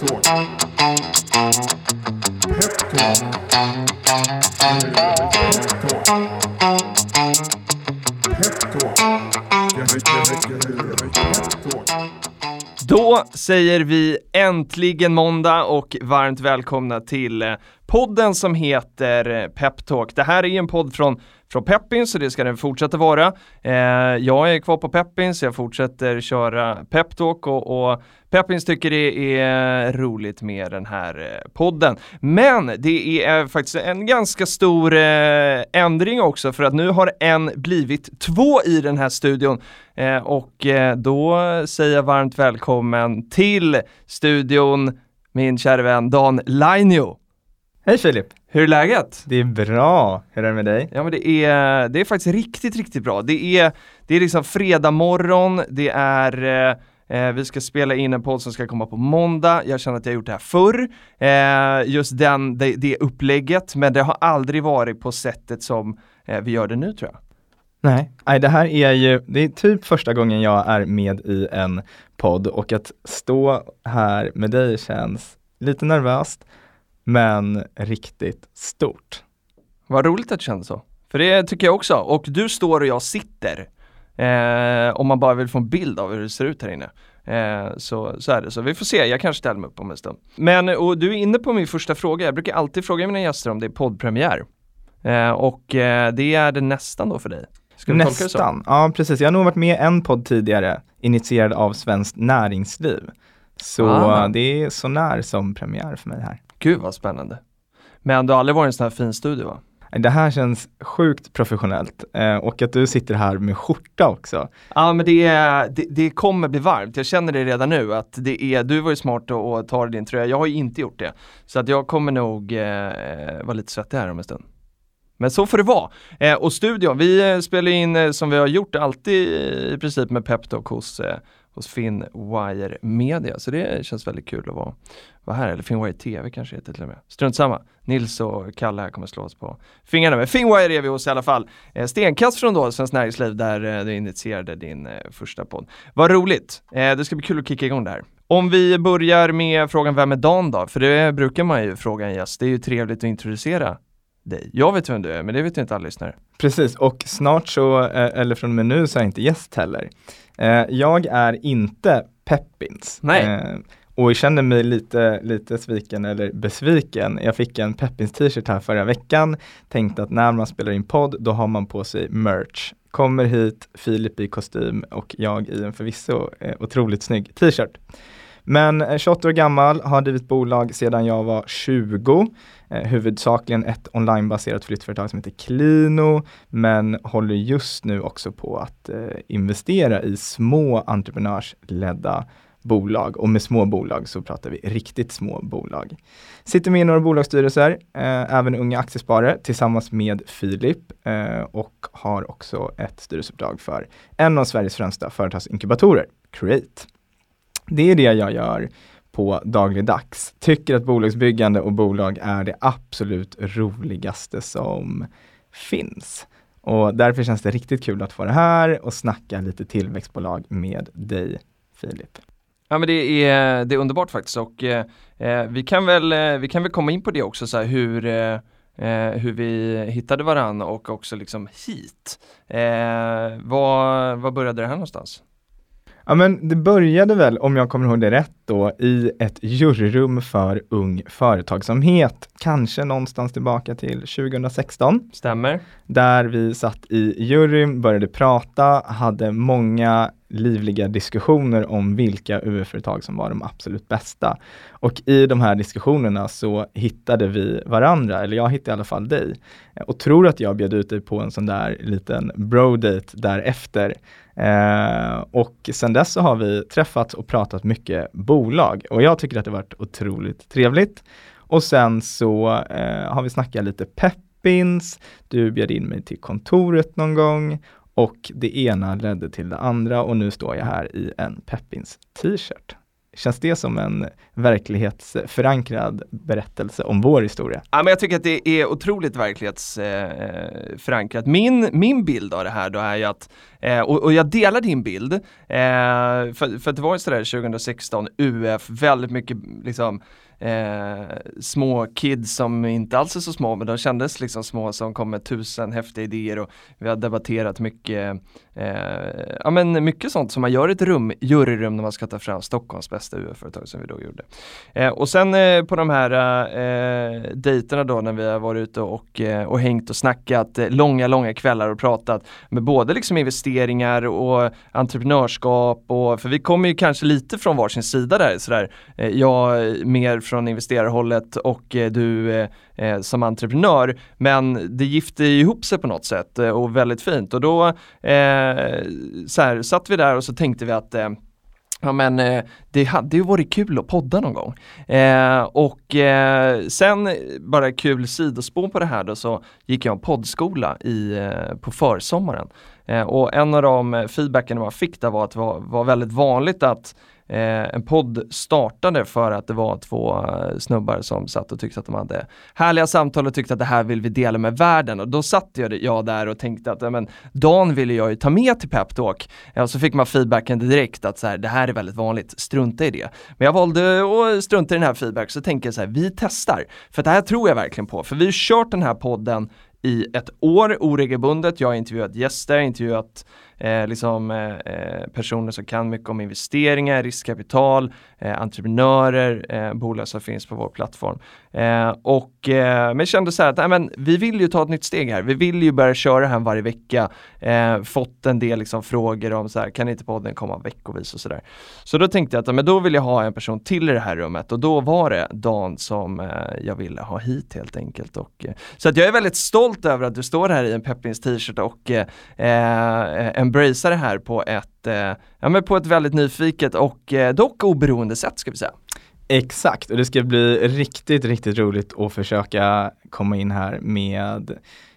Peptalk. Peptalk. Då säger vi äntligen måndag och varmt välkomna till podden som heter eh, Peptalk. Det här är en podd från, från Peppins och det ska den fortsätta vara. Eh, jag är kvar på Peppins, jag fortsätter köra Peptalk och, och Peppins tycker det är roligt med den här eh, podden. Men det är faktiskt en ganska stor eh, ändring också för att nu har en blivit två i den här studion. Eh, och eh, då säger jag varmt välkommen till studion min kära vän Dan Lainio. Hej Filip! Hur är läget? Det är bra, hur är det med dig? Ja men det är, det är faktiskt riktigt, riktigt bra. Det är, det är liksom fredag morgon, det är eh, Eh, vi ska spela in en podd som ska komma på måndag. Jag känner att jag gjort det här förr. Eh, just den, det, det upplägget, men det har aldrig varit på sättet som eh, vi gör det nu tror jag. Nej, Nej, det här är ju, det är typ första gången jag är med i en podd och att stå här med dig känns lite nervöst, men riktigt stort. Vad roligt att det känns så. För det tycker jag också. Och du står och jag sitter. Eh, om man bara vill få en bild av hur det ser ut här inne. Eh, så, så är det. Så vi får se, jag kanske ställer mig upp om en stund. Men och du är inne på min första fråga. Jag brukar alltid fråga mina gäster om det är poddpremiär. Eh, och eh, det är det nästan då för dig. Ska nästan, ja precis. Jag har nog varit med en podd tidigare, initierad av Svenskt Näringsliv. Så ah. det är så när som premiär för mig här. Gud vad spännande. Men du har aldrig varit i en sån här fin studio va? Det här känns sjukt professionellt eh, och att du sitter här med skjorta också. Ja men det, är, det, det, kommer bli varmt, jag känner det redan nu att det är, du var ju smart att ta din tröja, jag har ju inte gjort det. Så att jag kommer nog eh, vara lite svettig här om en stund. Men så får det vara. Eh, och studion, vi eh, spelar in eh, som vi har gjort alltid i princip med Peptalk hos eh, hos Finwire Media. Så det känns väldigt kul att vara, vara här, eller Finwire TV kanske heter till och med. Strunt samma. Nils och Kalle här kommer slå oss på fingrarna. Men Finwire är vi hos i alla fall. Eh, stenkast från då Svenskt Näringsliv där eh, du initierade din eh, första podd. Vad roligt! Eh, det ska bli kul att kicka igång det här. Om vi börjar med frågan Vem är Dan då? För det brukar man ju fråga en gäst. Det är ju trevligt att introducera dig. Jag vet vem du är, men det vet inte alla lyssnare. Precis, och snart så, eh, eller från och med nu så är jag inte gäst heller. Eh, jag är inte Peppins. Nej. Eh, och jag känner mig lite, lite sviken eller besviken. Jag fick en Peppins t-shirt här förra veckan. Tänkte att när man spelar in podd, då har man på sig merch. Kommer hit, Filip i kostym och jag i en förvisso eh, otroligt snygg t-shirt. Men eh, 28 år gammal, har drivit bolag sedan jag var 20 eh, huvudsakligen ett onlinebaserat flyttföretag som heter Klino, men håller just nu också på att eh, investera i små entreprenörsledda bolag och med små bolag så pratar vi riktigt små bolag. Sitter med i några bolagsstyrelser, eh, även unga aktiesparare tillsammans med Filip eh, och har också ett styrelseuppdrag för en av Sveriges främsta företagsinkubatorer, Create. Det är det jag gör på dagligdags. Tycker att bolagsbyggande och bolag är det absolut roligaste som finns. Och därför känns det riktigt kul att få det här och snacka lite tillväxtbolag med dig Filip. Ja men det är, det är underbart faktiskt och eh, eh vi, kan väl, eh, vi kan väl komma in på det också så här, hur eh, eh hur vi hittade varandra och också liksom hit. Eh, var, var började det här någonstans? Ja men det började väl, om jag kommer ihåg det rätt då, i ett juryrum för ung företagsamhet. Kanske någonstans tillbaka till 2016. Stämmer. Där vi satt i juryn, började prata, hade många livliga diskussioner om vilka UF-företag som var de absolut bästa. Och i de här diskussionerna så hittade vi varandra, eller jag hittade i alla fall dig. Och tror att jag bjöd ut dig på en sån där liten bro-date därefter. Eh, och sen dess så har vi träffats och pratat mycket bolag och jag tycker att det varit otroligt trevligt. Och sen så eh, har vi snackat lite peppins, du bjöd in mig till kontoret någon gång och det ena ledde till det andra och nu står jag här i en Peppins t-shirt. Känns det som en verklighetsförankrad berättelse om vår historia? Ja, men jag tycker att det är otroligt verklighetsförankrat. Eh, min, min bild av det här då är ju att eh, och, och jag delar din bild, eh, för, för att det var ju sådär 2016, UF, väldigt mycket liksom eh, små kids som inte alls är så små men de kändes liksom små som kom med tusen häftiga idéer och vi har debatterat mycket eh, ja men mycket sånt som man gör i ett rum, juryrum när man ska ta fram Stockholms bästa UF-företag som vi då gjorde. Eh, och sen eh, på de här eh, dejterna då när vi har varit ute och, eh, och hängt och snackat eh, långa, långa kvällar och pratat med både liksom investeringar och entreprenörskap och för vi kommer ju kanske lite från varsin sida där sådär. Eh, jag mer från investerarhållet och eh, du eh, eh, som entreprenör. Men det gifte ihop sig på något sätt eh, och väldigt fint och då eh, så här, satt vi där och så tänkte vi att eh, Ja men eh, det hade ju varit kul att podda någon gång. Eh, och eh, sen bara kul sidospår på det här då så gick jag en poddskola i, eh, på försommaren. Eh, och en av de feedbacken man fick där var att det var, var väldigt vanligt att Eh, en podd startade för att det var två eh, snubbar som satt och tyckte att de hade härliga samtal och tyckte att det här vill vi dela med världen och då satt jag, jag där och tänkte att men, Dan ville jag ju ta med till Peptalk eh, och så fick man feedbacken direkt att så här, det här är väldigt vanligt, strunta i det. Men jag valde att strunta i den här feedbacken så tänker jag så här, vi testar. För det här tror jag verkligen på, för vi har kört den här podden i ett år oregelbundet. Jag har intervjuat gäster, intervjuat eh, liksom, eh, eh, personer som kan mycket om investeringar, riskkapital, eh, entreprenörer, eh, bolag som finns på vår plattform. Eh, och, eh, men kände så här att nej, men, vi vill ju ta ett nytt steg här. Vi vill ju börja köra här varje vecka. Eh, fått en del liksom, frågor om så här, kan inte podden komma veckovis och sådär. Så då tänkte jag att men då vill jag ha en person till i det här rummet och då var det Dan som eh, jag ville ha hit helt enkelt. Och, eh, så att jag är väldigt stolt över att du står här i en Peppins t-shirt och en embracea det här på ett, eh, ja, men på ett väldigt nyfiket och eh, dock oberoende sätt ska vi säga. Exakt, och det ska bli riktigt, riktigt roligt att försöka komma in här med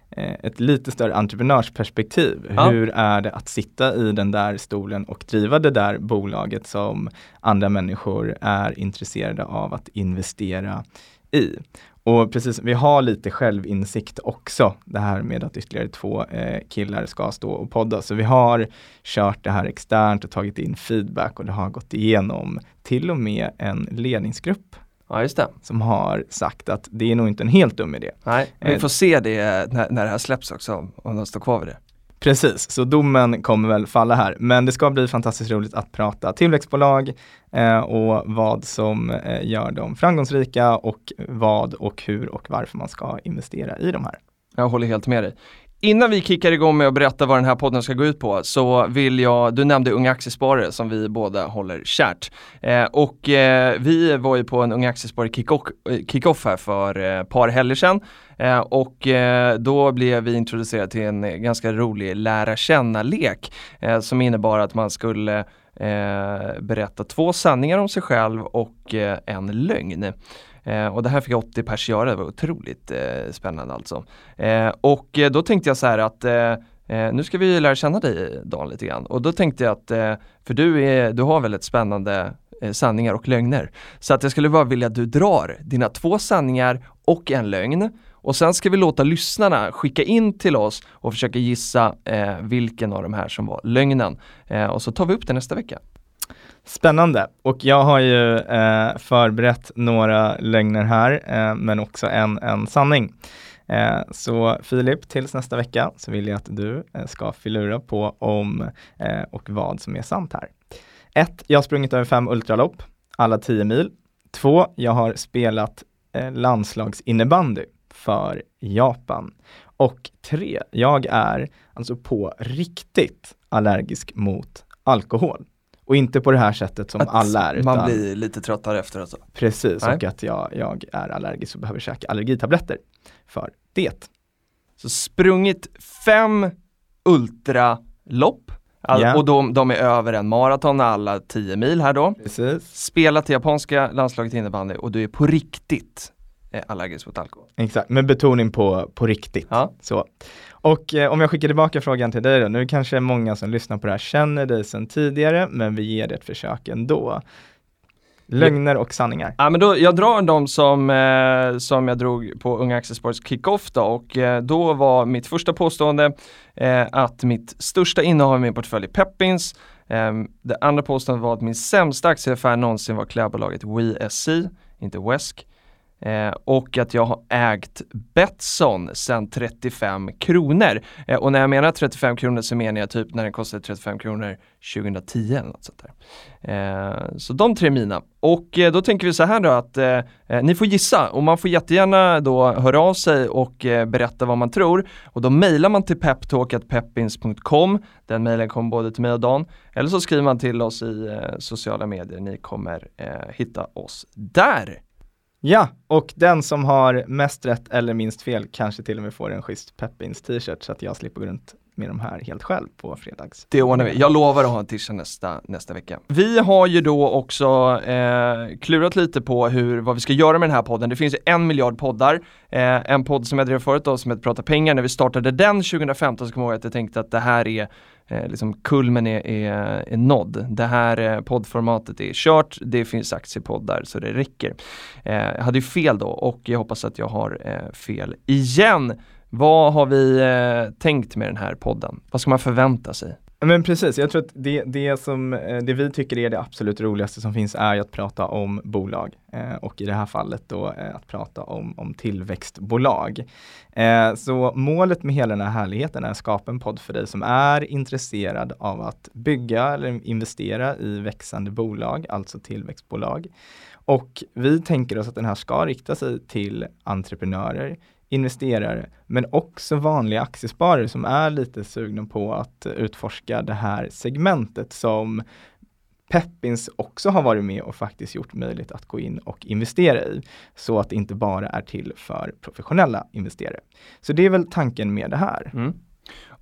eh, ett lite större entreprenörsperspektiv. Ja. Hur är det att sitta i den där stolen och driva det där bolaget som andra människor är intresserade av att investera i. Och precis, vi har lite självinsikt också, det här med att ytterligare två eh, killar ska stå och podda. Så vi har kört det här externt och tagit in feedback och det har gått igenom till och med en ledningsgrupp Ja, just det. Som har sagt att det är nog inte en helt dum idé. Nej, vi eh, får se det när, när det här släpps också, om de står kvar vid det. Precis, så domen kommer väl falla här. Men det ska bli fantastiskt roligt att prata tillväxtbolag eh, och vad som eh, gör dem framgångsrika och vad och hur och varför man ska investera i de här. Jag håller helt med dig. Innan vi kickar igång med att berätta vad den här podden ska gå ut på så vill jag, du nämnde Unga Aktiesparare som vi båda håller kärt. Eh, och eh, vi var ju på en Unga Aktiesparare kick eh, här för ett eh, par helger sedan. Eh, och eh, då blev vi introducerade till en ganska rolig lära känna-lek eh, som innebar att man skulle eh, berätta två sanningar om sig själv och eh, en lögn. Eh, och det här fick 80 pers göra, det var otroligt eh, spännande alltså. Eh, och eh, då tänkte jag så här att eh, eh, nu ska vi lära känna dig Dan lite grann och då tänkte jag att, eh, för du, är, du har väldigt spännande sanningar och lögner. Så att jag skulle bara vilja att du drar dina två sanningar och en lögn och sen ska vi låta lyssnarna skicka in till oss och försöka gissa eh, vilken av de här som var lögnen. Eh, och så tar vi upp det nästa vecka. Spännande och jag har ju eh, förberett några lögner här eh, men också en, en sanning. Eh, så Filip, tills nästa vecka så vill jag att du eh, ska filura på om eh, och vad som är sant här. 1. Jag har sprungit över fem ultralopp, alla 10 mil. 2. Jag har spelat eh, landslagsinnebandy för Japan. Och 3. Jag är alltså på riktigt allergisk mot alkohol. Och inte på det här sättet som att alla är. Utan man blir lite tröttare efter alltså. Precis, Nej. och att jag, jag är allergisk och behöver käka allergitabletter för det. Så sprungit fem ultralopp All, yeah. Och de, de, är över en maraton, alla 10 mil här då. Precis. Spelat i japanska landslaget innebandy och du är på riktigt allergisk mot alkohol. Exakt, med betoning på, på riktigt. Ja. Så. Och eh, om jag skickar tillbaka frågan till dig då, nu kanske många som lyssnar på det här känner dig sedan tidigare, men vi ger det ett försök ändå. Lögner och sanningar. Ja men då, jag drar de som, eh, som jag drog på Unga Aktiesports kickoff då och eh, då var mitt första påstående eh, att mitt största innehav i min portfölj är Peppins. Eh, det andra påståendet var att min sämsta aktieaffär någonsin var klädbolaget WeSC, inte Wesk. Eh, och att jag har ägt Betsson sedan 35 kronor. Eh, och när jag menar 35 kronor så menar jag typ när den kostade 35 kronor 2010 eller något sånt där. Eh, så de tre är mina. Och eh, då tänker vi så här då att eh, eh, ni får gissa och man får jättegärna då höra av sig och berätta vad man tror. Och då mejlar man till peptalk.peppins.com. Den mejlen kommer både till mig och Dan. Eller så skriver man till oss i sociala medier. Ni kommer hitta oss där. Ja, och den som har mest rätt eller minst fel kanske till och med får en schysst Peppins t-shirt så att jag slipper gå runt med de här helt själv på fredags. Det ordnar vi. Jag lovar att ha en t-shirt nästa, nästa vecka. Vi har ju då också eh, klurat lite på hur, vad vi ska göra med den här podden. Det finns ju en miljard poddar. Eh, en podd som jag drev förut då som heter Prata pengar. När vi startade den 2015 så kommer jag ihåg att jag tänkte att det här är eh, liksom kulmen är, är, är nådd. Det här eh, poddformatet är kört, det finns aktiepoddar så det räcker. Eh, jag hade ju fel då och jag hoppas att jag har eh, fel igen. Vad har vi eh, tänkt med den här podden? Vad ska man förvänta sig? Men precis, jag tror att det, det, som, eh, det vi tycker är det absolut roligaste som finns är att prata om bolag eh, och i det här fallet då eh, att prata om, om tillväxtbolag. Eh, så målet med hela den här härligheten är att skapa en podd för dig som är intresserad av att bygga eller investera i växande bolag, alltså tillväxtbolag. Och vi tänker oss att den här ska rikta sig till entreprenörer, investerare, men också vanliga aktiesparare som är lite sugna på att utforska det här segmentet som Peppins också har varit med och faktiskt gjort möjligt att gå in och investera i. Så att det inte bara är till för professionella investerare. Så det är väl tanken med det här. Mm.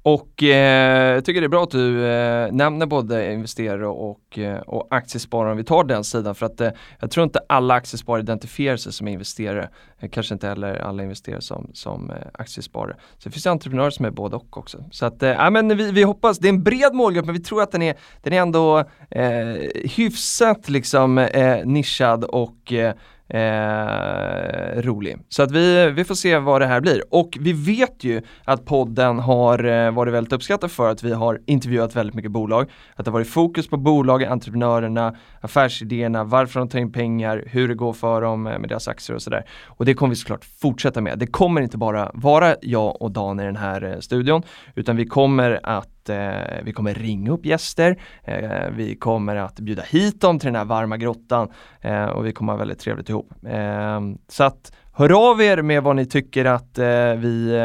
Och eh, jag tycker det är bra att du eh, nämner både investerare och, eh, och aktiesparare om vi tar den sidan för att eh, jag tror inte alla aktiesparare identifierar sig som investerare. Eh, kanske inte heller alla investerare som, som eh, aktiesparare. Så det finns entreprenörer som är både och också. Så att, eh, men vi, vi hoppas, det är en bred målgrupp men vi tror att den är, den är ändå eh, hyfsat liksom eh, nischad och eh, eh, rolig. Så att vi, vi får se vad det här blir. Och vi vet ju att podden har eh, varit väldigt uppskattad för att vi har intervjuat väldigt mycket bolag. Att det har varit fokus på bolagen, entreprenörerna, affärsidéerna, varför de tar in pengar, hur det går för dem eh, med deras aktier och sådär. Och det kommer vi såklart fortsätta med. Det kommer inte bara vara jag och Dan i den här eh, studion, utan vi kommer att eh, vi kommer ringa upp gäster, eh, vi kommer att bjuda hit dem till den här varma grottan eh, och vi kommer ha väldigt trevligt ihop. Eh, så att hör av er med vad ni tycker att eh, vi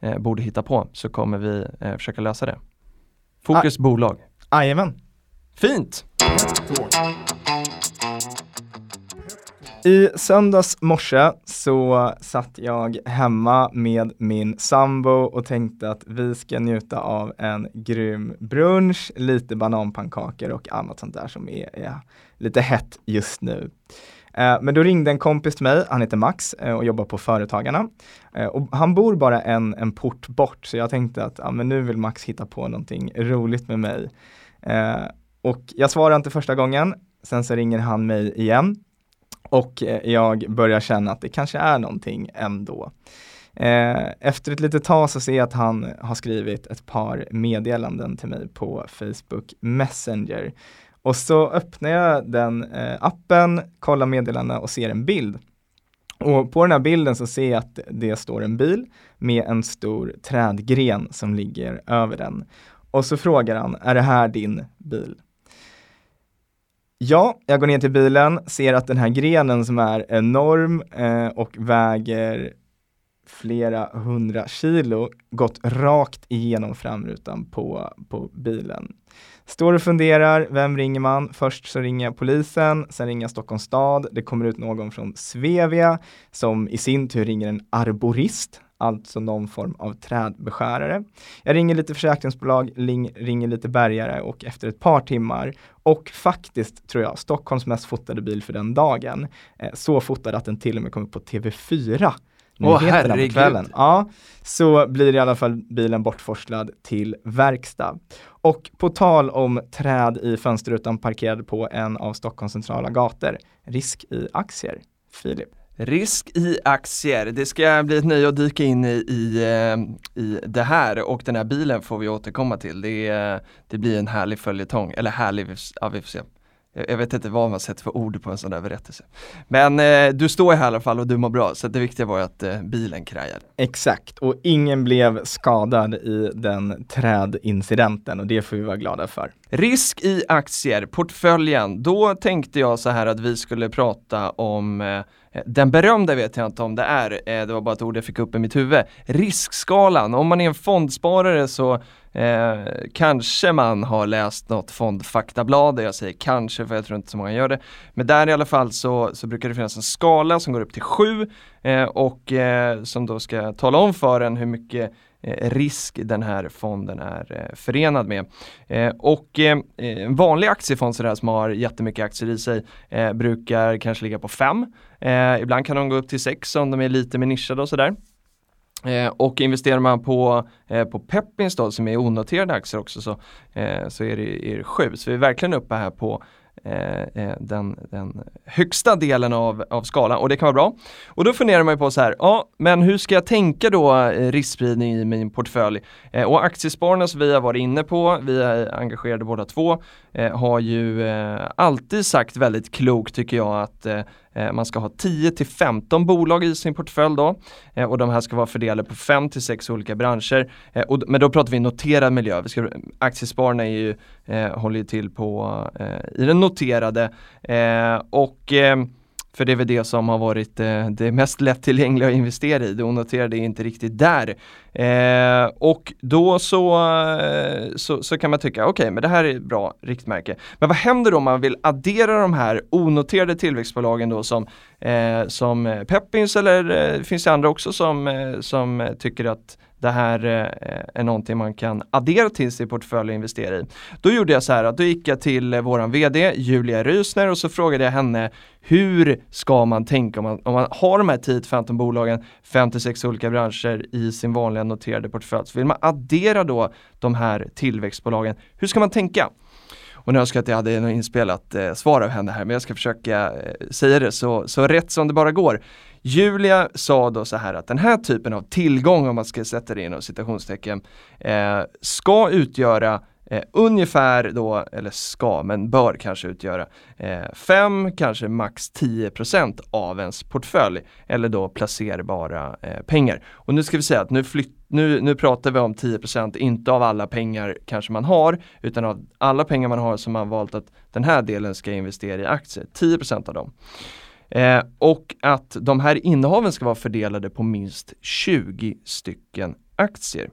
eh, borde hitta på så kommer vi försöka lösa det. Fokus ah. bolag. Jajamän. Fint! I söndags morse så satt jag hemma med min sambo och tänkte att vi ska njuta av en grym brunch, lite bananpannkakor och annat sånt där som är, är lite hett just nu. Eh, men då ringde en kompis till mig, han heter Max eh, och jobbar på Företagarna. Eh, och han bor bara en, en port bort så jag tänkte att ja, men nu vill Max hitta på någonting roligt med mig. Och jag svarar inte första gången, sen så ringer han mig igen och eh, jag börjar känna att det kanske är någonting ändå. Eh, efter ett litet tag så ser jag att han har skrivit ett par meddelanden till mig på Facebook Messenger. Och så öppnar jag den eh, appen, kollar meddelandena och ser en bild. Och på den här bilden så ser jag att det står en bil med en stor trädgren som ligger över den. Och så frågar han, är det här din bil? Ja, jag går ner till bilen, ser att den här grenen som är enorm eh, och väger flera hundra kilo gått rakt igenom framrutan på, på bilen. Står och funderar, vem ringer man? Först så ringer jag polisen, sen ringer jag Stockholms stad, det kommer ut någon från Svevia som i sin tur ringer en arborist, alltså någon form av trädbeskärare. Jag ringer lite försäkringsbolag, ringer lite bärgare och efter ett par timmar och faktiskt tror jag Stockholms mest fotade bil för den dagen, eh, så fotad att den till och med kom upp på TV4 nyheterna på herregud. kvällen. Ja, så blir i alla fall bilen bortforslad till verkstad. Och på tal om träd i fönsterrutan parkerad på en av Stockholms centrala gator, risk i aktier. Filip. Risk i aktier, det ska bli ett nöje att dyka in i, i, eh, i det här och den här bilen får vi återkomma till. Det, eh, det blir en härlig följetong, eller härlig, ja vi får se. Jag jag vet inte vad man sätter för ord på en sån där berättelse. Men eh, du står här i alla fall och du mår bra, så det viktiga var ju att eh, bilen krajade. Exakt, och ingen blev skadad i den trädincidenten och det får vi vara glada för. Risk i aktier, portföljen. Då tänkte jag så här att vi skulle prata om eh, den berömda vet jag inte om det är, eh, det var bara ett ord jag fick upp i mitt huvud. Riskskalan, om man är en fondsparare så eh, kanske man har läst något fondfaktablad, jag säger kanske för jag tror inte så många gör det. Men där i alla fall så, så brukar det finnas en skala som går upp till 7 eh, och eh, som då ska tala om för en hur mycket eh, risk den här fonden är eh, förenad med. Eh, och eh, en vanlig aktiefond sådär som har jättemycket aktier i sig eh, brukar kanske ligga på 5. Eh, ibland kan de gå upp till 6 om de är lite mer nischade och sådär. Eh, och investerar man på, eh, på Pepins då som är onoterade aktier också så, eh, så är det, är det 7. Så vi är verkligen uppe här på eh, eh, den, den högsta delen av, av skalan och det kan vara bra. Och då funderar man ju på så här, ja men hur ska jag tänka då eh, riskspridning i min portfölj? Eh, och aktiespararna som vi har varit inne på, vi är engagerade båda två, eh, har ju eh, alltid sagt väldigt klokt tycker jag att eh, Eh, man ska ha 10 till 15 bolag i sin portfölj då. Eh, och de här ska vara fördelade på 5 till 6 olika branscher. Eh, och, men då pratar vi noterad miljö, vi ska, aktiespararna är ju, håller ju till på i den noterade. Och för det är väl det som har varit eh, det mest lättillgängliga att investera i. Det onoterade är inte riktigt där. Eh, och då så, eh, så, så kan man tycka, okej men det här är ett bra riktmärke. Men vad händer då om man vill addera de här onoterade tillväxtbolagen då som, eh, som Peppins eller eh, finns det andra också som, eh, som tycker att det här eh, är någonting man kan addera till sin portfölj och investera i. Då gjorde jag så här att då gick jag till eh, våran VD Julia Rysner och så frågade jag henne hur ska man tänka om man, om man har de här 10-15 bolagen, 5-6 olika branscher i sin vanliga noterade portfölj. Så vill man addera då de här tillväxtbolagen, hur ska man tänka? Och nu önskar jag att jag hade något inspelat eh, svar av henne här men jag ska försöka eh, säga det så, så rätt som det bara går. Julia sa då så här att den här typen av tillgång, om man ska sätta det inom citationstecken, eh, ska utgöra eh, ungefär då, eller ska, men bör kanske utgöra 5, eh, kanske max 10% av ens portfölj eller då placerbara eh, pengar. Och nu ska vi säga att nu, flytt, nu, nu pratar vi om 10% inte av alla pengar kanske man har utan av alla pengar man har som man valt att den här delen ska investera i aktier, 10% av dem. Eh, och att de här innehaven ska vara fördelade på minst 20 stycken aktier.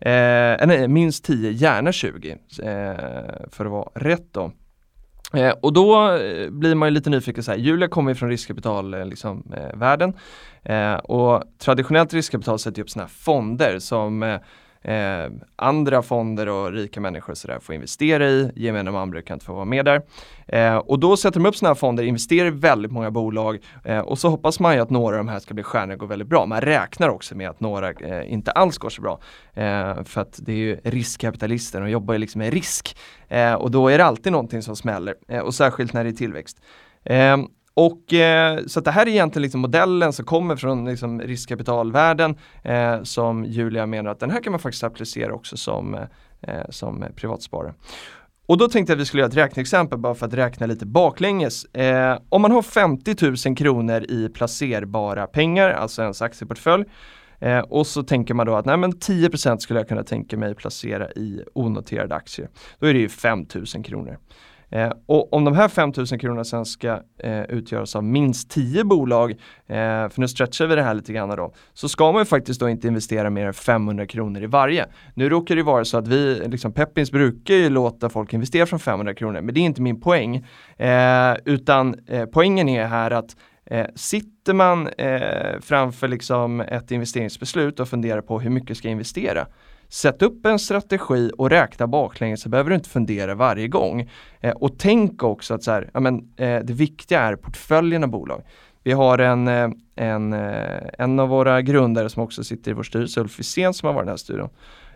Eh, nej, eh, minst 10, gärna 20 eh, för att vara rätt då. Eh, och då eh, blir man ju lite nyfiken så här, Julia kommer ju från riskkapitalvärlden eh, liksom, eh. Eh, och traditionellt riskkapital sätter upp sådana här fonder som eh, andra fonder och rika människor så där får investera i, gemene man brukar inte få vara med där. Eh, och då sätter de upp sådana här fonder, investerar i väldigt många bolag eh, och så hoppas man ju att några av de här ska bli stjärnor och gå väldigt bra. Man räknar också med att några eh, inte alls går så bra. Eh, för att det är ju riskkapitalister och jobbar ju liksom med risk. Eh, och då är det alltid någonting som smäller eh, och särskilt när det är tillväxt. Eh, och eh, så det här är egentligen liksom modellen som kommer från liksom, riskkapitalvärlden eh, som Julia menar att den här kan man faktiskt applicera också som, eh, som privatsparare. Och då tänkte jag att vi skulle göra ett räkneexempel bara för att räkna lite baklänges. Eh, om man har 50 000 kronor i placerbara pengar, alltså ens aktieportfölj, eh, och så tänker man då att nej, men 10% skulle jag kunna tänka mig placera i onoterade aktier. Då är det ju 5 000 kronor. Eh, och om de här 5 000 kronorna sen ska eh, utgöras av minst 10 bolag, eh, för nu stretchar vi det här lite grann då, så ska man ju faktiskt då inte investera mer än 500 kronor i varje. Nu råkar det vara så att vi, liksom Peppins brukar ju låta folk investera från 500 kronor, men det är inte min poäng. Eh, utan eh, poängen är här att Eh, sitter man eh, framför liksom ett investeringsbeslut och funderar på hur mycket ska jag investera Sätt upp en strategi och räkna baklänges så behöver du inte fundera varje gång. Eh, och tänk också att så här, ja, men, eh, det viktiga är portföljen av bolag. Vi har en, eh, en, eh, en av våra grundare som också sitter i vår styrelse, Ulf Wissén, som har varit i den här studion.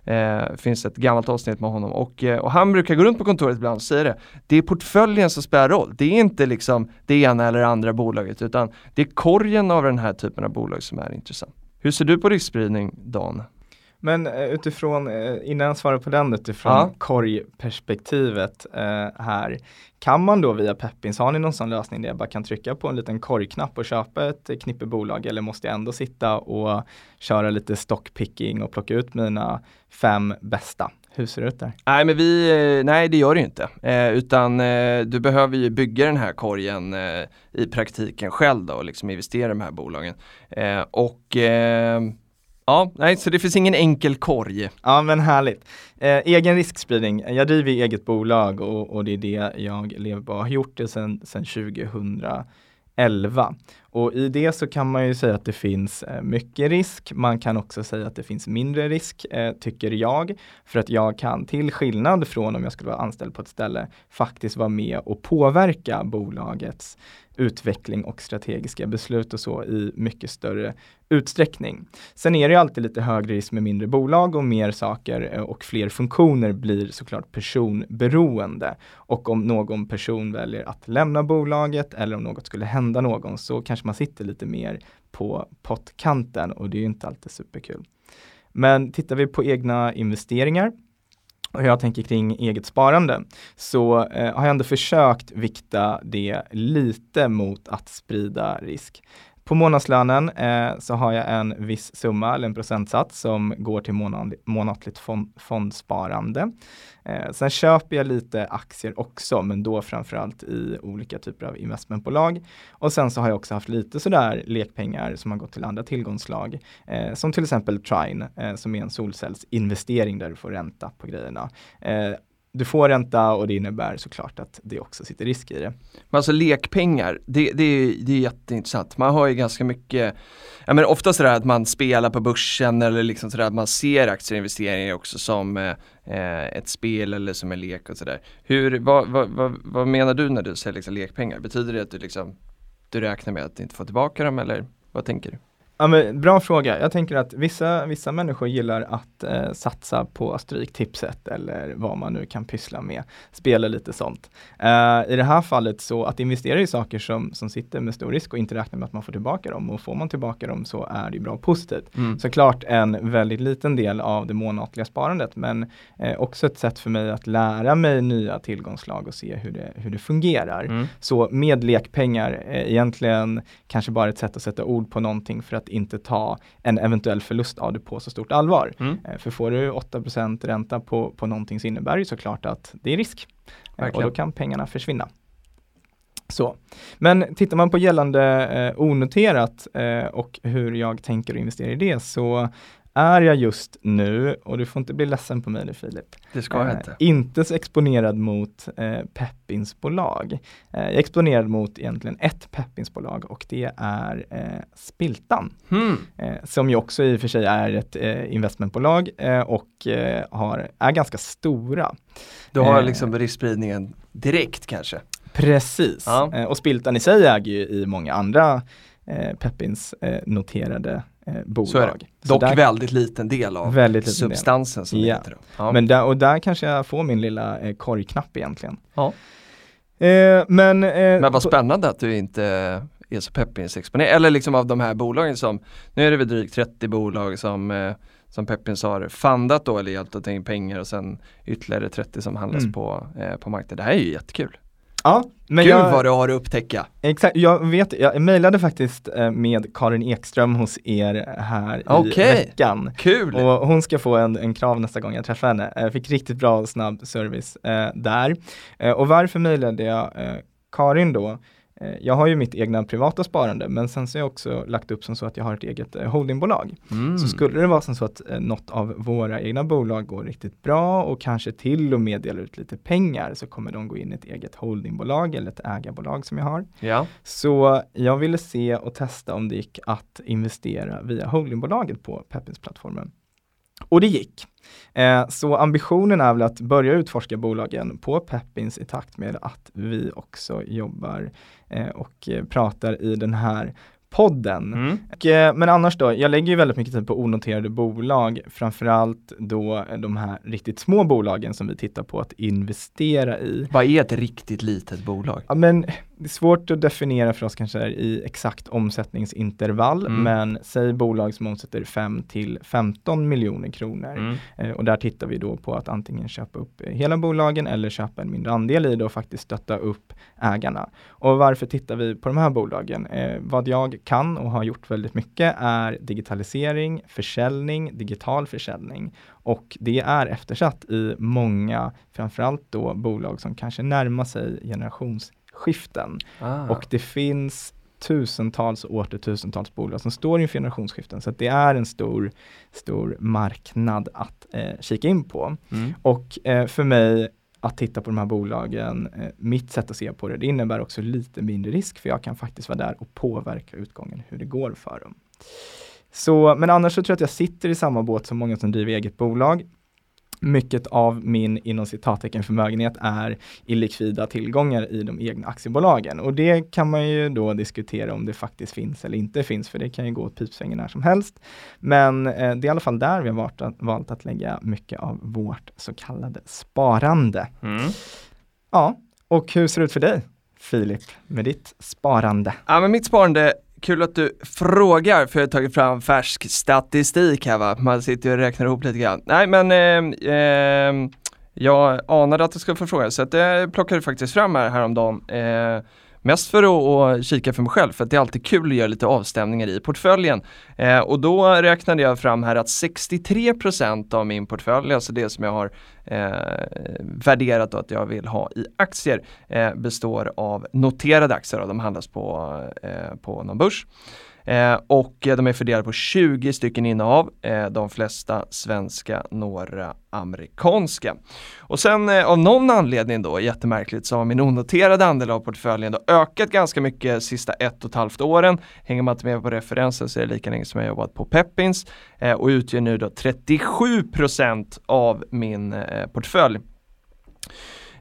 Eh, finns ett gammalt avsnitt med honom och, eh, och han brukar gå runt på kontoret ibland och säga det. Det är portföljen som spelar roll. Det är inte liksom det ena eller andra bolaget utan det är korgen av den här typen av bolag som är intressant. Hur ser du på riskspridning Dan? Men eh, utifrån, eh, innan jag svarar på den, utifrån Ja. korgperspektivet eh, här. Kan man då via Peppins, har ni någon sån lösning där jag bara kan trycka på en liten korgknapp och köpa ett knippe bolag eller måste jag ändå sitta och köra lite stockpicking och plocka ut mina fem bästa? Hur ser det ut där? Nej men vi, eh, nej det gör det ju inte. Eh, utan eh, du behöver ju bygga den här korgen eh, i praktiken själv då och liksom investera i de här bolagen. Och ja, nej så det finns ingen enkel korg. Ja men härligt. Eh, egen riskspridning, jag driver eget bolag och, och det är det jag lever på. Jag har gjort det sedan sedan 2011. Och i det så kan man ju säga att det finns eh, mycket risk. Man kan också säga att det finns mindre risk, eh, tycker jag. För att jag kan till skillnad från om jag skulle vara anställd på ett ställe faktiskt vara med och påverka bolagets utveckling och strategiska beslut och så i mycket större utsträckning. Sen är det ju alltid lite högre risk med mindre bolag och mer saker eh, och fler funktioner blir såklart personberoende. Och om någon person väljer att lämna bolaget eller om något skulle hända någon så kanske man sitter lite mer på pottkanten och det är ju inte alltid superkul. Men tittar vi på egna investeringar och hur jag tänker kring eget sparande så eh, har jag ändå försökt vikta det lite mot att sprida risk. På månadslönen eh, så har jag en viss summa eller en procentsats som går till månad, månatligt fond, fondsparande. Eh, sen köper jag lite aktier också, men då framförallt i olika typer av investmentbolag. Och sen så har jag också haft lite sådär lekpengar som har gått till andra tillgångsslag, eh, som till exempel Trine, eh, som är en solcellsinvestering där du får ränta på grejerna. Eh, du får ränta och det innebär såklart att det också sitter risk i det. Men alltså lekpengar, det, det, är, det är jätteintressant. Man har ju ganska mycket, ja men ofta sådär att man spelar på börsen eller liksom sådär att man ser aktieinvesteringar också som eh, ett spel eller som en lek och sådär. Hur, vad, vad, vad, vad menar du när du säger liksom lekpengar? Betyder det att du liksom, du räknar med att inte få tillbaka dem eller vad tänker du? Ja, men bra fråga. Jag tänker att vissa, vissa människor gillar att eh, satsa på Stryktipset eller vad man nu kan pyssla med. Spela lite sånt. Eh, I det här fallet så att investera i saker som, som sitter med stor risk och inte räkna med att man får tillbaka dem och får man tillbaka dem så är det bra och positivt. Mm. Såklart en väldigt liten del av det månatliga sparandet men eh, också ett sätt för mig att lära mig nya tillgångslag och se hur det, hur det fungerar. Mm. Så med lekpengar är egentligen kanske bara ett sätt att sätta ord på någonting för att inte ta en eventuell förlust av det på så stort allvar. Mm. Eh, För får du 8% ränta på, på någonting så innebär det såklart att det är risk. Eh, Och Verkligen. då kan pengarna försvinna. Så. Men tittar man på gällande eh, onoterat eh, och hur jag tänker investera i det så är jag just nu, och du får inte bli ledsen på mig nu Filip, Det ska jag Eh, inte. inte så exponerad mot eh, peppinsbolag. Eh, jag är exponerad mot egentligen ett peppinsbolag och det är eh, Spiltan. Hmm. Eh, som ju också i och för sig är ett eh, investmentbolag eh, och har, är ganska stora. Du har liksom riskspridningen direkt kanske? Precis, Ja. och Spiltan i sig äger ju i många andra eh, Peppins eh, noterade eh, bolag. Så är det. Så Dock där- väldigt liten del av Väldigt liten del. substansen som det Ja. heter. Ja. Men där, och där kanske jag får min lilla eh, korgknapp egentligen. Ja. Eh, men, eh, Men vad spännande att du inte är så Peppins exponerad. Eller liksom av de här bolagen som, nu är det väl drygt 30 bolag som, eh, som Peppins har fundat då eller hjälpt att ta in pengar och sen ytterligare 30 som handlas Mm. på, eh, på marknaden. Det här är ju jättekul. Ja, men Gud jag, vad du har att upptäcka. exakt, jag vet, jag mejlade faktiskt eh, med Karin Ekström hos er här Okej. i veckan. Kul! Och hon ska få en, en krav nästa gång jag träffar henne. Jag fick riktigt bra och snabb service eh, där. Eh, och varför mejlade jag eh, Karin då? Eh, jag har ju mitt egna privata sparande men sen så har jag också lagt upp som så att jag har ett eget eh, holdingbolag. Mm. Så skulle det vara som så att eh, något av våra egna bolag går riktigt bra och kanske till och med delar ut lite pengar så kommer de gå in i ett eget holdingbolag eller ett ägarbolag som jag har. Ja, Så jag ville se och testa om det gick att investera via holdingbolaget på Peppins-plattformen. Och det gick. Eh, så ambitionen är väl att börja utforska bolagen på Peppins i takt med att vi också jobbar och eh, pratar i den här podden. Mm. Och, eh, men annars då, jag lägger ju väldigt mycket tid på onoterade bolag, framförallt då de här riktigt små bolagen som vi tittar på att investera i. Vad är ett riktigt litet bolag? Ja, men det är svårt att definiera för oss kanske i exakt omsättningsintervall, Mm. men säg bolag som omsätter 5 till 15 miljoner kronor. Mm. Eh, och där tittar vi då på att antingen köpa upp hela bolagen eller köpa en mindre andel i det och faktiskt stötta upp ägarna. Och varför tittar vi på de här bolagen? Eh, vad jag kan och har gjort väldigt mycket är digitalisering, försäljning, digital försäljning. Och det är eftersatt i många, framförallt då bolag som kanske närmar sig generationsskiften. Ah. Och det finns tusentals och åter tusentals bolag som står inför generationsskiften. Så det är en stor, stor marknad att eh, kika in på. Mm. Och eh, för mig att titta på de här bolagen, eh, mitt sätt att se på det, det innebär också lite mindre risk för jag kan faktiskt vara där och påverka utgången, hur det går för dem. Så, men annars så tror jag att jag sitter i samma båt som många som driver eget bolag. Mycket av min inom citattecken förmögenhet är illikvida tillgångar i de egna aktiebolagen och det kan man ju då diskutera om det faktiskt finns eller inte finns för det kan ju gå åt pipsvängen när som helst. Men eh, det är i alla fall där vi har valt att, valt att lägga mycket av vårt så kallade sparande. Mm. Ja, och hur ser det ut för dig Filip med ditt sparande? Ja men mitt sparande, kul att du frågar för jag har tagit fram färsk statistik här va. Man sitter ju och räknar ihop lite grann. Nej men eh, eh, jag anade att du skulle få fråga så att det plockade jag faktiskt fram här häromdagen. Eh, Mest för att, att kika för mig själv, för att det är alltid kul att göra lite avstämningar i portföljen. Eh, och då räknade jag fram här att 63% av min portfölj, alltså det som jag har eh, värderat att jag vill ha i aktier, eh, består av noterade aktier och de handlas på, eh, på någon börs. Eh, och eh, de är fördelade på 20 stycken innehav, eh, de flesta svenska, några amerikanska. Och sen eh, av någon anledning då, jättemärkligt, så har min onoterade andel av portföljen då ökat ganska mycket sista ett och ett halvt åren. Hänger man inte med på referensen så är det lika länge som jag jobbat på Peppins eh, och utgör nu då 37% av min eh, portfölj.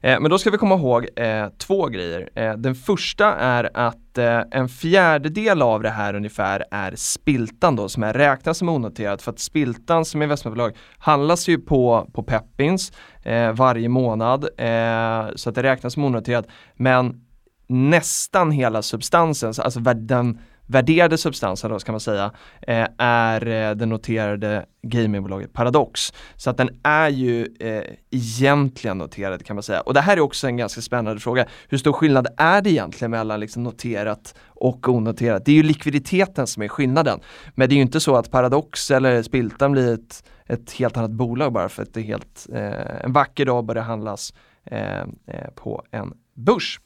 Eh, Men då ska vi komma ihåg eh, två grejer. Eh, den första är att eh, en fjärdedel av det här ungefär är spiltan då som är räknas som onoterat. För att spiltan som investmentbolag handlas ju på, på Peppins eh, varje månad. Eh, så att det räknas som onoterat. Men nästan hela substansen, alltså den värderade substansen då ska man säga, eh, är eh, det noterade gamingbolaget Paradox. Så att den är ju eh, egentligen noterad kan man säga. Och det här är också en ganska spännande fråga. Hur stor skillnad är det egentligen mellan liksom noterat och onoterat? Det är ju likviditeten som är skillnaden. Men det är ju inte så att Paradox eller Spiltan blir ett, ett helt annat bolag bara för att det är helt, eh, en vacker dag börjar handlas eh, eh på en börs.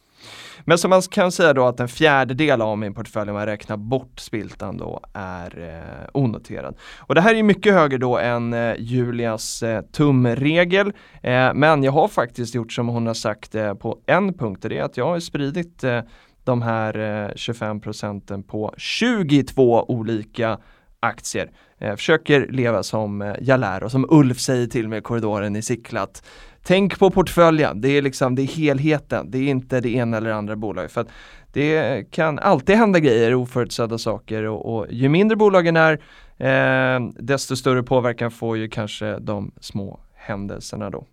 Men som man kan säga då att en fjärdedel av min portfölj om man räknar bort spiltan då är eh, onoterad. Och det här är mycket högre då än eh, Julias eh, tumregel. Eh, men jag har faktiskt gjort som hon har sagt eh, på en punkt och det är att jag har spridit eh, de här eh, 25 procenten på 22 olika aktier. Eh, försöker leva som eh, jag lär och som Ulf säger till mig i korridoren i Sicklat. Tänk på portföljen, det är liksom det är helheten, det är inte det ena eller andra bolaget. För att det kan alltid hända grejer, oförutsedda saker. Och, och ju mindre bolagen är eh, desto större påverkan får ju kanske de små händelserna då.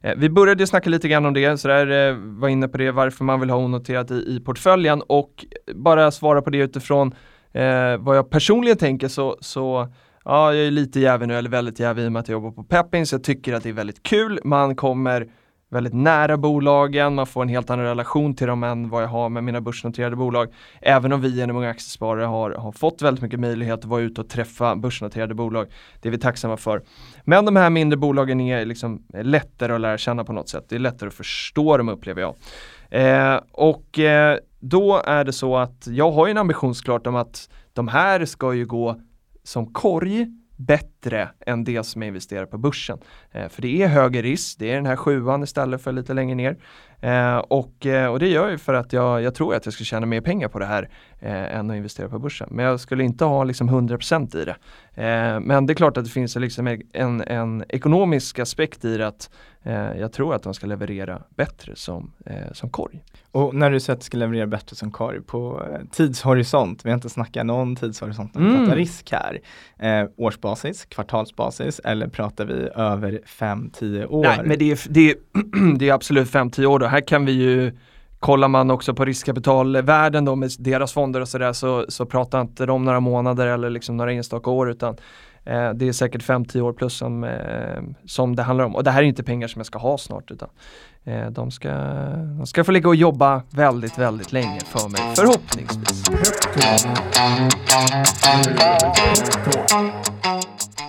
Eh, Vi började snacka lite grann om det, så där eh, var inne på det, varför man vill ha onoterat i, i portföljen. Och bara svara på det utifrån eh, vad jag personligen tänker så, så ja, jag är lite jävig nu, eller väldigt jävig i och med att jag jobbar på Peppins. Jag tycker att det är väldigt kul, man kommer väldigt nära bolagen, man får en helt annan relation till dem än vad jag har med mina börsnoterade bolag. Även om vi genom Unga Aktiesparare har, har fått väldigt mycket möjlighet att vara ute och träffa börsnoterade bolag. Det är vi tacksamma för. Men de här mindre bolagen är liksom lättare att lära känna på något sätt. Det är lättare att förstå dem upplever jag. Eh, och eh, då är det så att jag har ju en ambition såklart om att de här ska ju gå som korg bättre än det som är investerat på börsen. Eh, för det är högre risk, det är den här sjuan istället för lite längre ner. Eh, och, eh, och det gör jag ju för att jag, jag tror att jag ska tjäna mer pengar på det här eh, än att investera på börsen. Men jag skulle inte ha liksom 100% i det. Eh, men det är klart att det finns liksom en, en ekonomisk aspekt i det att eh, jag tror att de ska leverera bättre som, eh, som korg. Och när du säger att det ska leverera bättre som korg på tidshorisont, vi har inte snackat någon tidshorisont när vi Mm. pratar risk här. Årsbasis, kvartalsbasis eller pratar vi över 5-10 år? Nej, men det är, det är, det är absolut 5-10 år och Här kan vi ju Kollar man också på riskkapitalvärden då med deras fonder och sådär så, så pratar inte de några månader eller liksom några enstaka år utan eh, det är säkert 5-10 år plus som, eh, som det handlar om. Och det här är inte pengar som jag ska ha snart utan eh, de, ska, de ska få ligga och jobba väldigt, väldigt länge för mig förhoppningsvis.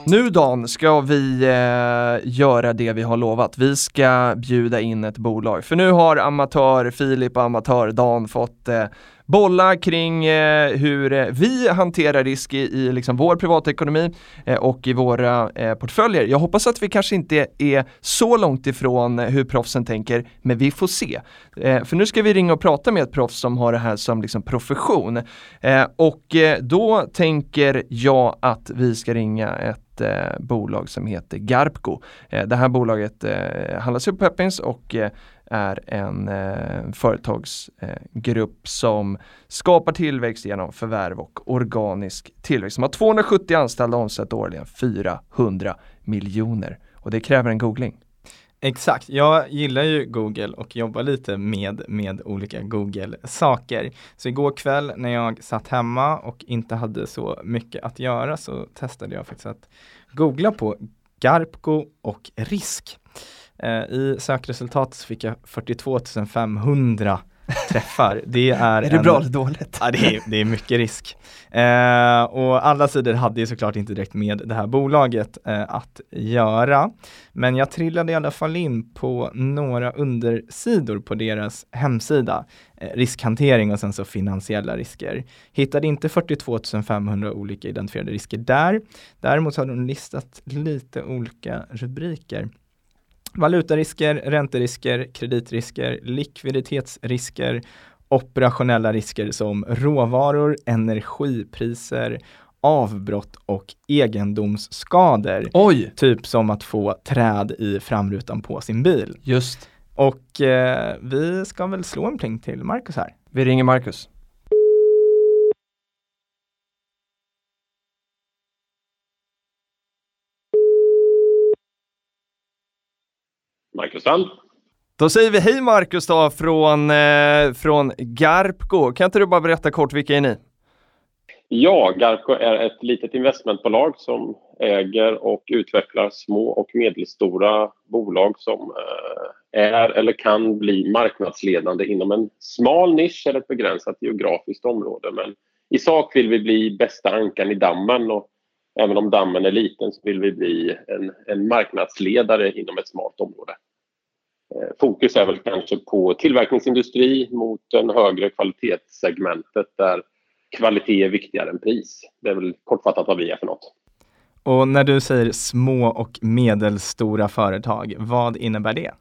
Nu Dan ska vi eh, göra det vi har lovat. Vi ska bjuda in ett bolag. För nu har amatör Filip och amatör Dan fått eh, bolla kring eh, hur eh, vi hanterar risk i, i liksom vår privatekonomi eh, och i våra eh, portföljer. Jag hoppas att vi kanske inte är så långt ifrån hur proffsen tänker, men vi får se. Eh, för nu ska vi ringa och prata med ett proffs som har det här som liksom profession. Eh, och eh, då tänker jag att vi ska ringa ett eh, bolag som heter Garpco. Eh, det här bolaget eh, handlas upp på Peppins och eh, är en eh, företagsgrupp eh, som skapar tillväxt genom förvärv och organisk tillväxt. De har 270 anställda och omsätter årligen 400 miljoner och det kräver en googling. Exakt, jag gillar ju Google och jobbar lite med, med olika Google-saker. Så igår kväll när jag satt hemma och inte hade så mycket att göra så testade jag faktiskt att googla på Garpco och risk. Eh, I sökresultatet så fick jag 42 500 träffar. Det är, Är det en, bra eller dåligt? Ja, det är, det är mycket risk. Eh, och alla sidor hade ju såklart inte direkt med det här bolaget eh, att göra. Men jag trillade i alla fall in på några undersidor på deras hemsida. Eh, riskhantering och sen så finansiella risker. Hittade inte 42 500 olika identifierade risker där. Däremot har de listat lite olika rubriker. Valutarisker, ränterisker, kreditrisker, likviditetsrisker, operationella risker som råvaror, energipriser, avbrott och egendomsskador. Oj! Typ som att få träd i framrutan på sin bil. Just. Och eh, vi ska väl slå en pling till Marcus här. Vi ringer Marcus. Marcus Strand. Då säger vi hej Marcus då från, eh, från Garpco. Kan inte du bara berätta kort, vilka är ni? Ja, Garco är ett litet investmentbolag som äger och utvecklar små och medelstora bolag som eh, är eller kan bli marknadsledande inom en smal nisch eller ett begränsat geografiskt område. Men i sak vill vi bli bästa ankan i dammen och även om dammen är liten så vill vi bli en, en marknadsledare inom ett smalt område. Eh, Fokus är väl kanske på tillverkningsindustri mot den högre kvalitetssegmentet där kvalitet är viktigare än pris. Det är väl kortfattat vad vi är för något. Och när du säger små och medelstora företag, vad innebär det?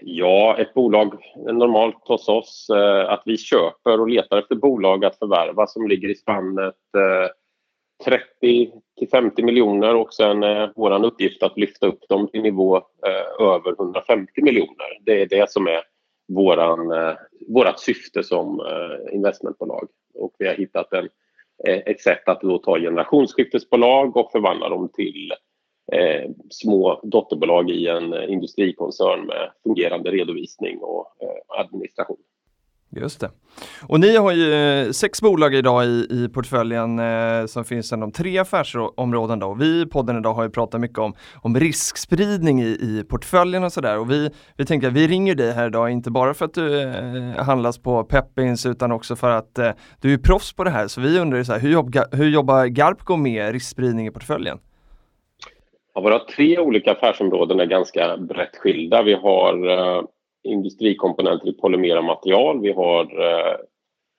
Ja, ett bolag normalt hos oss eh, att vi köper och letar efter bolag att förvärva som ligger i spannet eh, 30 till 50 miljoner och sen eh, vår uppgift att lyfta upp dem till nivå eh, över 150 miljoner. Det är det som är våran, eh, syfte som eh, investmentbolag. Och vi har hittat en, eh, ett sätt att då ta generationsskiftesbolag och förvandla dem till eh, små dotterbolag i en eh, industrikoncern med fungerande redovisning och eh, administration. Just det. Och ni har ju eh, sex bolag idag i, i portföljen eh, som finns inom tre affärsområden då. Vi i podden idag har ju pratat mycket om, om riskspridning i, i portföljen och sådär. Och vi, vi tänker att vi ringer dig här idag, inte bara för att du eh, handlas på Peppins utan också för att eh, du är proffs på det här. Så vi undrar ju så här, hur, jobb, hur jobbar Garpco med riskspridning i portföljen? Ja, våra tre olika affärsområden är ganska brett skilda. Vi har eh, industrikomponenter i polymera material, vi har eh,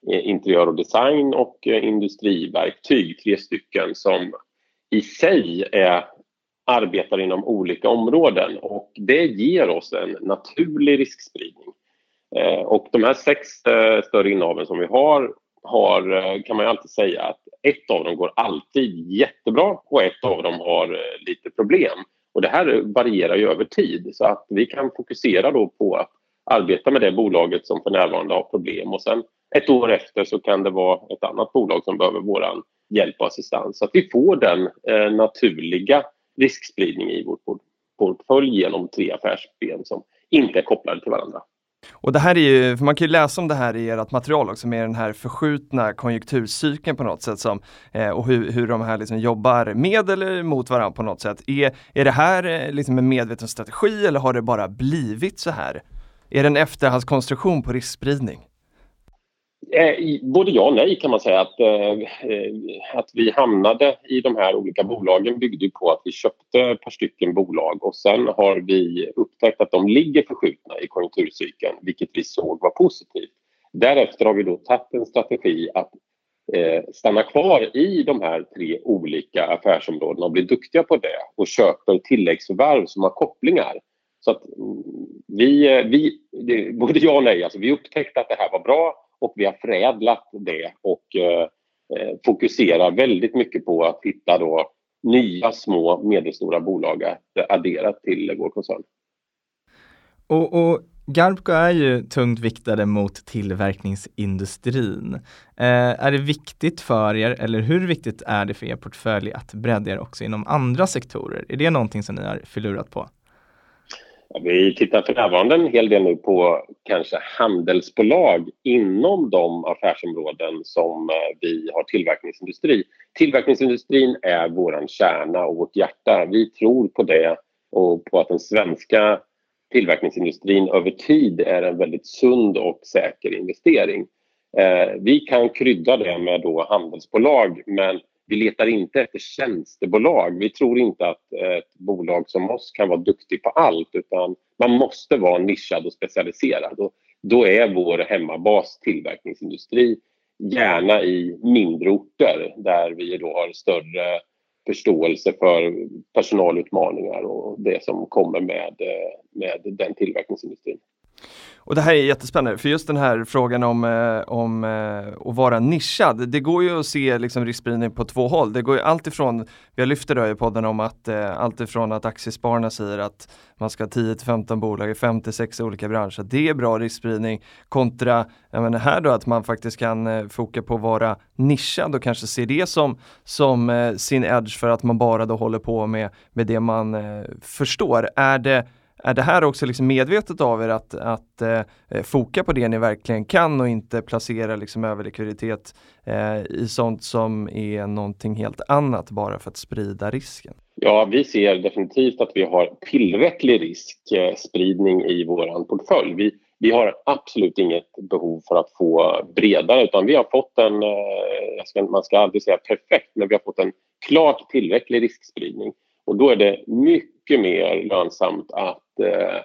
interiör och design och eh, industriverktyg, tre stycken som i sig är, arbetar inom olika områden och det ger oss en naturlig riskspridning. Eh, och de här sex eh, större innehaven som vi har, har eh, kan man ju alltid säga att ett av dem går alltid jättebra och ett av dem har eh, lite problem. Och det här varierar ju över tid så att vi kan fokusera då på att arbeta med det bolaget som för närvarande har problem och sen ett år efter så kan det vara ett annat bolag som behöver vår hjälp och assistans. Så att vi får den eh, naturliga riskspridning i vår portfölj genom tre affärsben som inte är kopplade till varandra. Och det här är ju, för man kan ju läsa om det här i ert material också med den här förskjutna konjunkturcykeln på något sätt som, eh, och hur, hur de här liksom jobbar med eller mot varandra på något sätt. Är, är det här eh, liksom en medveten strategi eller har det bara blivit så här? Är det en efterhandskonstruktion på riskspridning? Eh, både ja och nej kan man säga. Att, eh, att vi hamnade i de här olika bolagen byggde på att vi köpte ett par stycken bolag och sen har vi upptäckt att de ligger förskjutna i konjunkturcykeln, vilket vi såg var positivt. Därefter har vi då tagit en strategi att eh, stanna kvar i de här tre olika affärsområdena och bli duktiga på det och köper tilläggsförvärv som har kopplingar. Så att mm, vi, eh, vi både ja och nej, alltså vi upptäckte att det här var bra och vi har förädlat det och eh, eh, fokuserar väldigt mycket på att hitta då nya små medelstora bolag att addera till vår koncern. Och, och Garbco är ju tungt viktade mot tillverkningsindustrin. Eh, är det viktigt för er, eller hur viktigt är det för er portfölj att bredda er också inom andra sektorer? Är det någonting som ni har förlurat på? Vi tittar för närvarande en hel del nu på kanske handelsbolag inom de affärsområden som eh, vi har tillverkningsindustri. Tillverkningsindustrin är vår kärna och vårt hjärta. Vi tror på det och på att den svenska tillverkningsindustrin över tid är en väldigt sund och säker investering. Eh, vi kan krydda det med då handelsbolag men vi letar inte efter tjänstebolag. Vi tror inte att ett bolag som oss kan vara duktig på allt utan man måste vara nischad och specialiserad. Och då är vår hemmabas tillverkningsindustri, gärna i mindre orter där vi då har större förståelse för personalutmaningar och det som kommer med, eh, med den tillverkningsindustrin. Och det här är jättespännande, för just den här frågan om, eh, om eh, att vara nischad, det går ju att se liksom riskspridning på två håll. Det går ju alltifrån, vi har lyft det i podden om att eh, alltifrån att Aktiespararna säger att man ska ha 10-15 bolag i 5-6 olika branscher, det är bra riskspridning kontra menar, här då att man faktiskt kan foka på att vara nischad och kanske se det som, som sin edge för att man bara då håller på med, med det man förstår. Är det är det här också liksom medvetet av er att, att eh, foka på det ni verkligen kan och inte placera liksom överlikviditet eh, i sånt som är någonting helt annat bara för att sprida risken? Ja, vi ser definitivt att vi har tillräcklig riskspridning eh, i vår portfölj. Vi, vi har absolut inget behov för att få bredare utan vi har fått en, eh, ska, man ska aldrig säga perfekt, men vi har fått en klart tillräcklig riskspridning. Och då är det mycket mer lönsamt att eh,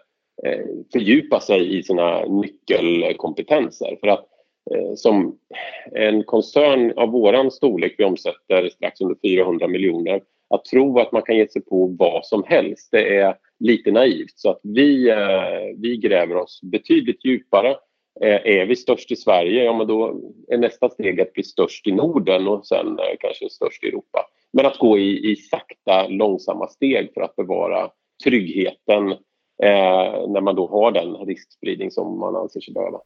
eh, fördjupa sig i sina nyckelkompetenser. För att eh, som en koncern av våran storlek, vi omsätter strax under 400 miljoner, att tro att man kan ge sig på vad som helst, det är lite naivt. Så att vi, eh, vi gräver oss betydligt djupare. Eh, är vi störst i Sverige, ja men då är nästa steg att bli störst i Norden och sen eh, kanske störst i Europa. Men att gå i, i sakta, långsamma steg för att bevara tryggheten eh, när man då har den riskspridning som man anser sig behöva.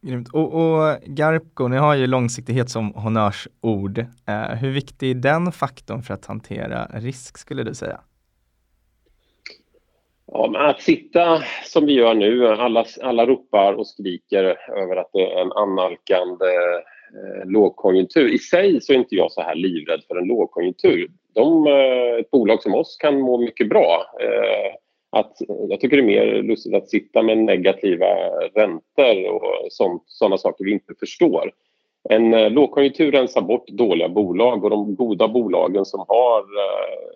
Grymt. Och, och Garpco, ni har ju långsiktighet som honnörsord. Eh, hur viktig är den faktorn för att hantera risk skulle du säga? Ja, att sitta som vi gör nu, alla, alla ropar och skriker över att det är en annalkande Eh, lågkonjunktur. I sig så är inte jag så här livrädd för en lågkonjunktur. De, eh, ett bolag som oss kan må mycket bra. Eh, att, jag tycker det är mer lustigt att sitta med negativa räntor och sådana saker vi inte förstår. En eh, lågkonjunktur rensar bort dåliga bolag och de goda bolagen som har eh,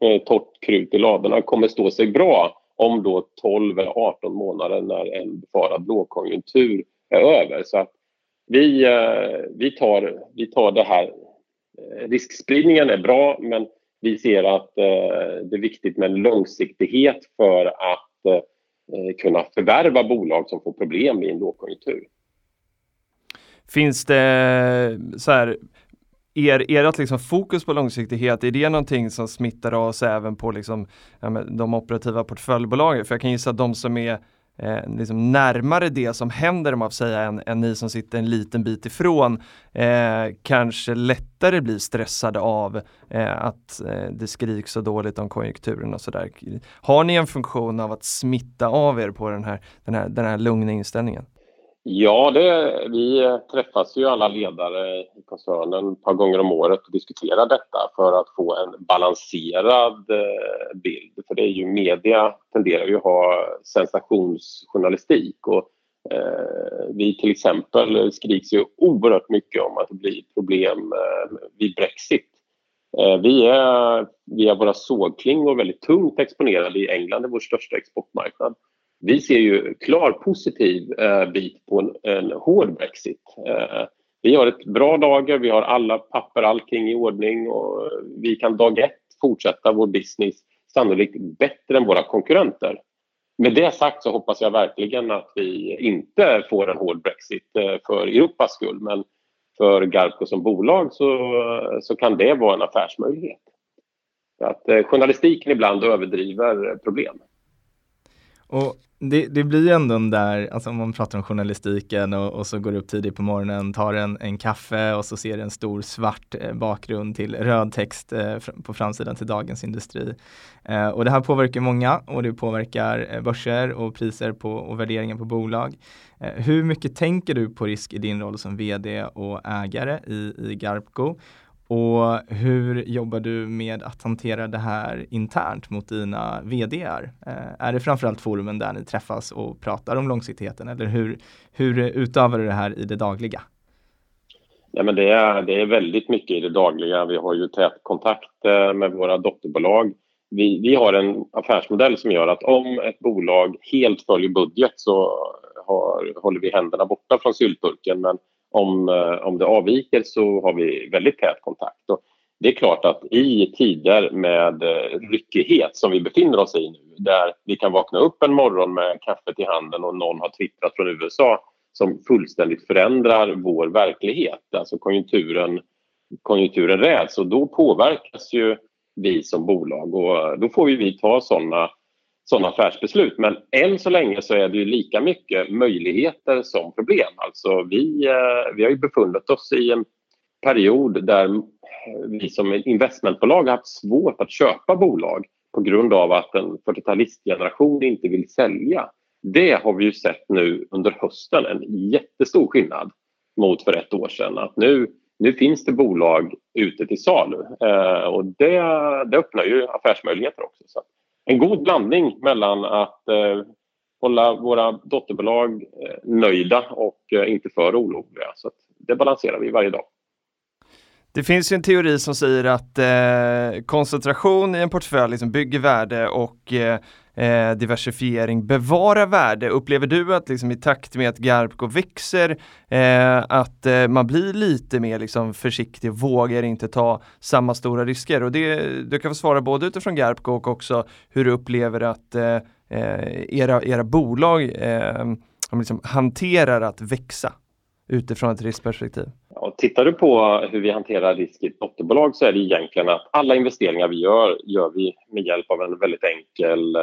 eh torrt krut i ladorna kommer stå sig bra om då 12 eller 18 månader när en befarad lågkonjunktur är över. Så att vi, eh, vi, tar, vi tar det här. Eh, riskspridningen är bra men vi ser att eh, det är viktigt med långsiktighet för att kunna förvärva bolag som får problem i en lågkonjunktur. Finns det så här, er, ert liksom fokus på långsiktighet, är det någonting som smittar av sig även på liksom, ja, de operativa portföljbolagen? För jag kan gissa att de som är eh, liksom närmare det som händer om man får säga än, än ni som sitter en liten bit ifrån eh, kanske lättare blir stressade av eh, att eh, det skriks så dåligt om konjunkturen och sådär. Har ni en funktion av att smitta av er på den här, den här, den här lugna inställningen? Ja, det, vi träffas ju alla ledare i koncernen ett par gånger om året och diskuterar detta för att få en balanserad eh, bild. För det är ju media tenderar ju att ha sensationsjournalistik och eh, vi till exempel skriks ju oerhört mycket om att det blir problem eh, vid Brexit. Eh, vi är via våra sågklingor väldigt tungt exponerade i England, är vår största exportmarknad. Vi ser ju klar positiv eh, bit på en, en hård Brexit. Eh, vi har ett bra lager, vi har alla papper, allting i ordning och vi kan dag ett fortsätta vår business sannolikt bättre än våra konkurrenter. Med det sagt så hoppas jag verkligen att vi inte får en hård Brexit eh, för Europas skull men för Garpco som bolag så, så kan det vara en affärsmöjlighet. Så att, eh, journalistiken ibland överdriver problem. Och det, det blir ju ändå den där, alltså om man pratar om journalistiken och, och så går upp tidigt på morgonen, tar en, en kaffe och så ser en stor svart eh, bakgrund till röd text eh, på framsidan till Dagens Industri. Eh, och det här påverkar många och det påverkar eh, börser och priser på, och värderingen på bolag. Eh, hur mycket tänker du på risk i din roll som vd och ägare i, i Garpco? Och hur jobbar du med att hantera det här internt mot dina VDR? Eh, är det framförallt forumen där ni träffas och pratar om långsiktigheten eller hur, hur utövar du det här i det dagliga? Nej, men det, är, det är väldigt mycket i det dagliga. Vi har ju tät kontakt eh, med våra dotterbolag. Vi, vi har en affärsmodell som gör att om ett bolag helt följer budget så har, håller vi händerna borta från syltburken. Men om, eh, om det avviker så har vi väldigt tät kontakt. Och det är klart att i tider med eh, ryckighet som vi befinner oss i nu där vi kan vakna upp en morgon med kaffet i handen och någon har twittrat från USA som fullständigt förändrar vår verklighet. Alltså konjunkturen, konjunkturen räds och då påverkas ju vi som bolag och eh, då får vi ta sådana sådana affärsbeslut. Men än så länge så är det ju lika mycket möjligheter som problem. Alltså vi, eh, vi har ju befunnit oss i en period där eh, vi som investmentbolag har haft svårt att köpa bolag på grund av att en 40-talistgeneration inte vill sälja. Det har vi ju sett nu under hösten, en jättestor skillnad mot för ett år sedan. Att nu, nu finns det bolag ute till salu eh, och det, det öppnar ju affärsmöjligheter också. Så en god blandning mellan att eh, hålla våra dotterbolag eh, nöjda och eh, inte för oroliga. Så det balanserar vi varje dag. Det finns ju en teori som säger att eh, koncentration i en portfölj liksom bygger värde och eh, eh diversifiering bevarar värde. Upplever du att liksom, i takt med att Garpco växer eh, att eh, man blir lite mer liksom, försiktig och vågar inte ta samma stora risker? Och det, du kan få svara både utifrån Garpco och också hur du upplever att eh, eh era, era bolag eh, liksom, hanterar att växa utifrån ett riskperspektiv? Ja, tittar du på hur vi hanterar risk i ett dotterbolag så är det egentligen att alla investeringar vi gör, gör vi med hjälp av en väldigt enkel eh,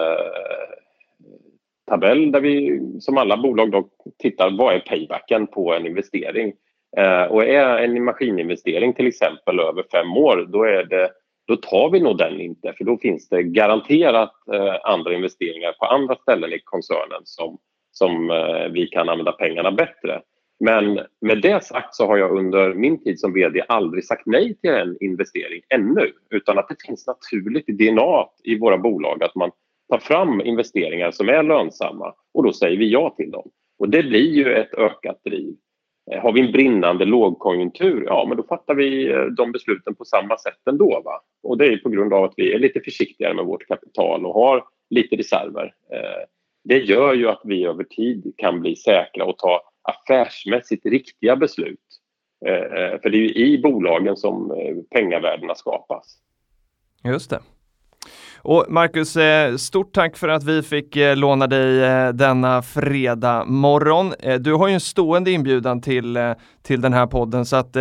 tabell där vi som alla bolag då tittar vad är paybacken på en investering. Eh, och är en maskininvestering till exempel över fem år då, är det, då tar vi nog den inte för då finns det garanterat eh, andra investeringar på andra ställen i koncernen som, som eh, vi kan använda pengarna bättre. Men med det sagt så har jag under min tid som VD aldrig sagt nej till en investering ännu. Utan att det finns naturligt i DNA i våra bolag att man tar fram investeringar som är lönsamma och då säger vi ja till dem. Och det blir ju ett ökat driv. Eh, har vi en brinnande lågkonjunktur, ja men då fattar vi eh, de besluten på samma sätt ändå. Va? Och det är på grund av att vi är lite försiktigare med vårt kapital och har lite reserver. Eh, det gör ju att vi över tid kan bli säkra och ta affärsmässigt riktiga beslut. Eh, eh, för det är ju i bolagen som eh, pengavärdena skapas. Just det. Och Marcus, eh, stort tack för att vi fick eh, låna dig eh, denna fredag morgon. Du har ju en stående inbjudan till, till den här podden så att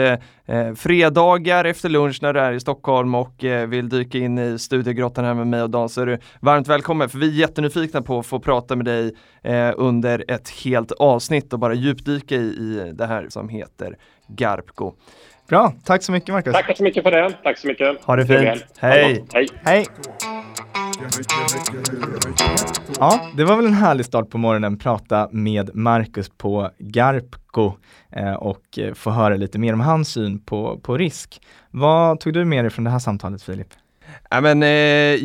eh, fredagar efter lunch när du är i Stockholm och eh, vill dyka in i studiegrottan här med mig och Dan så är du varmt välkommen för vi är jättenyfikna på att få prata med dig eh, under ett helt avsnitt och bara djupdyka i, i det här som heter Garpco. Bra, tack så mycket Marcus. Tack så mycket för det. Tack så mycket. Ha det fint. Hej. Hej. Hej. Ja, det var väl en härlig start på morgonen, prata med Marcus på Garpco eh, och eh, få höra lite mer om hans syn på, på risk. Vad tog du med dig från det här samtalet Filip? Ja, men, eh,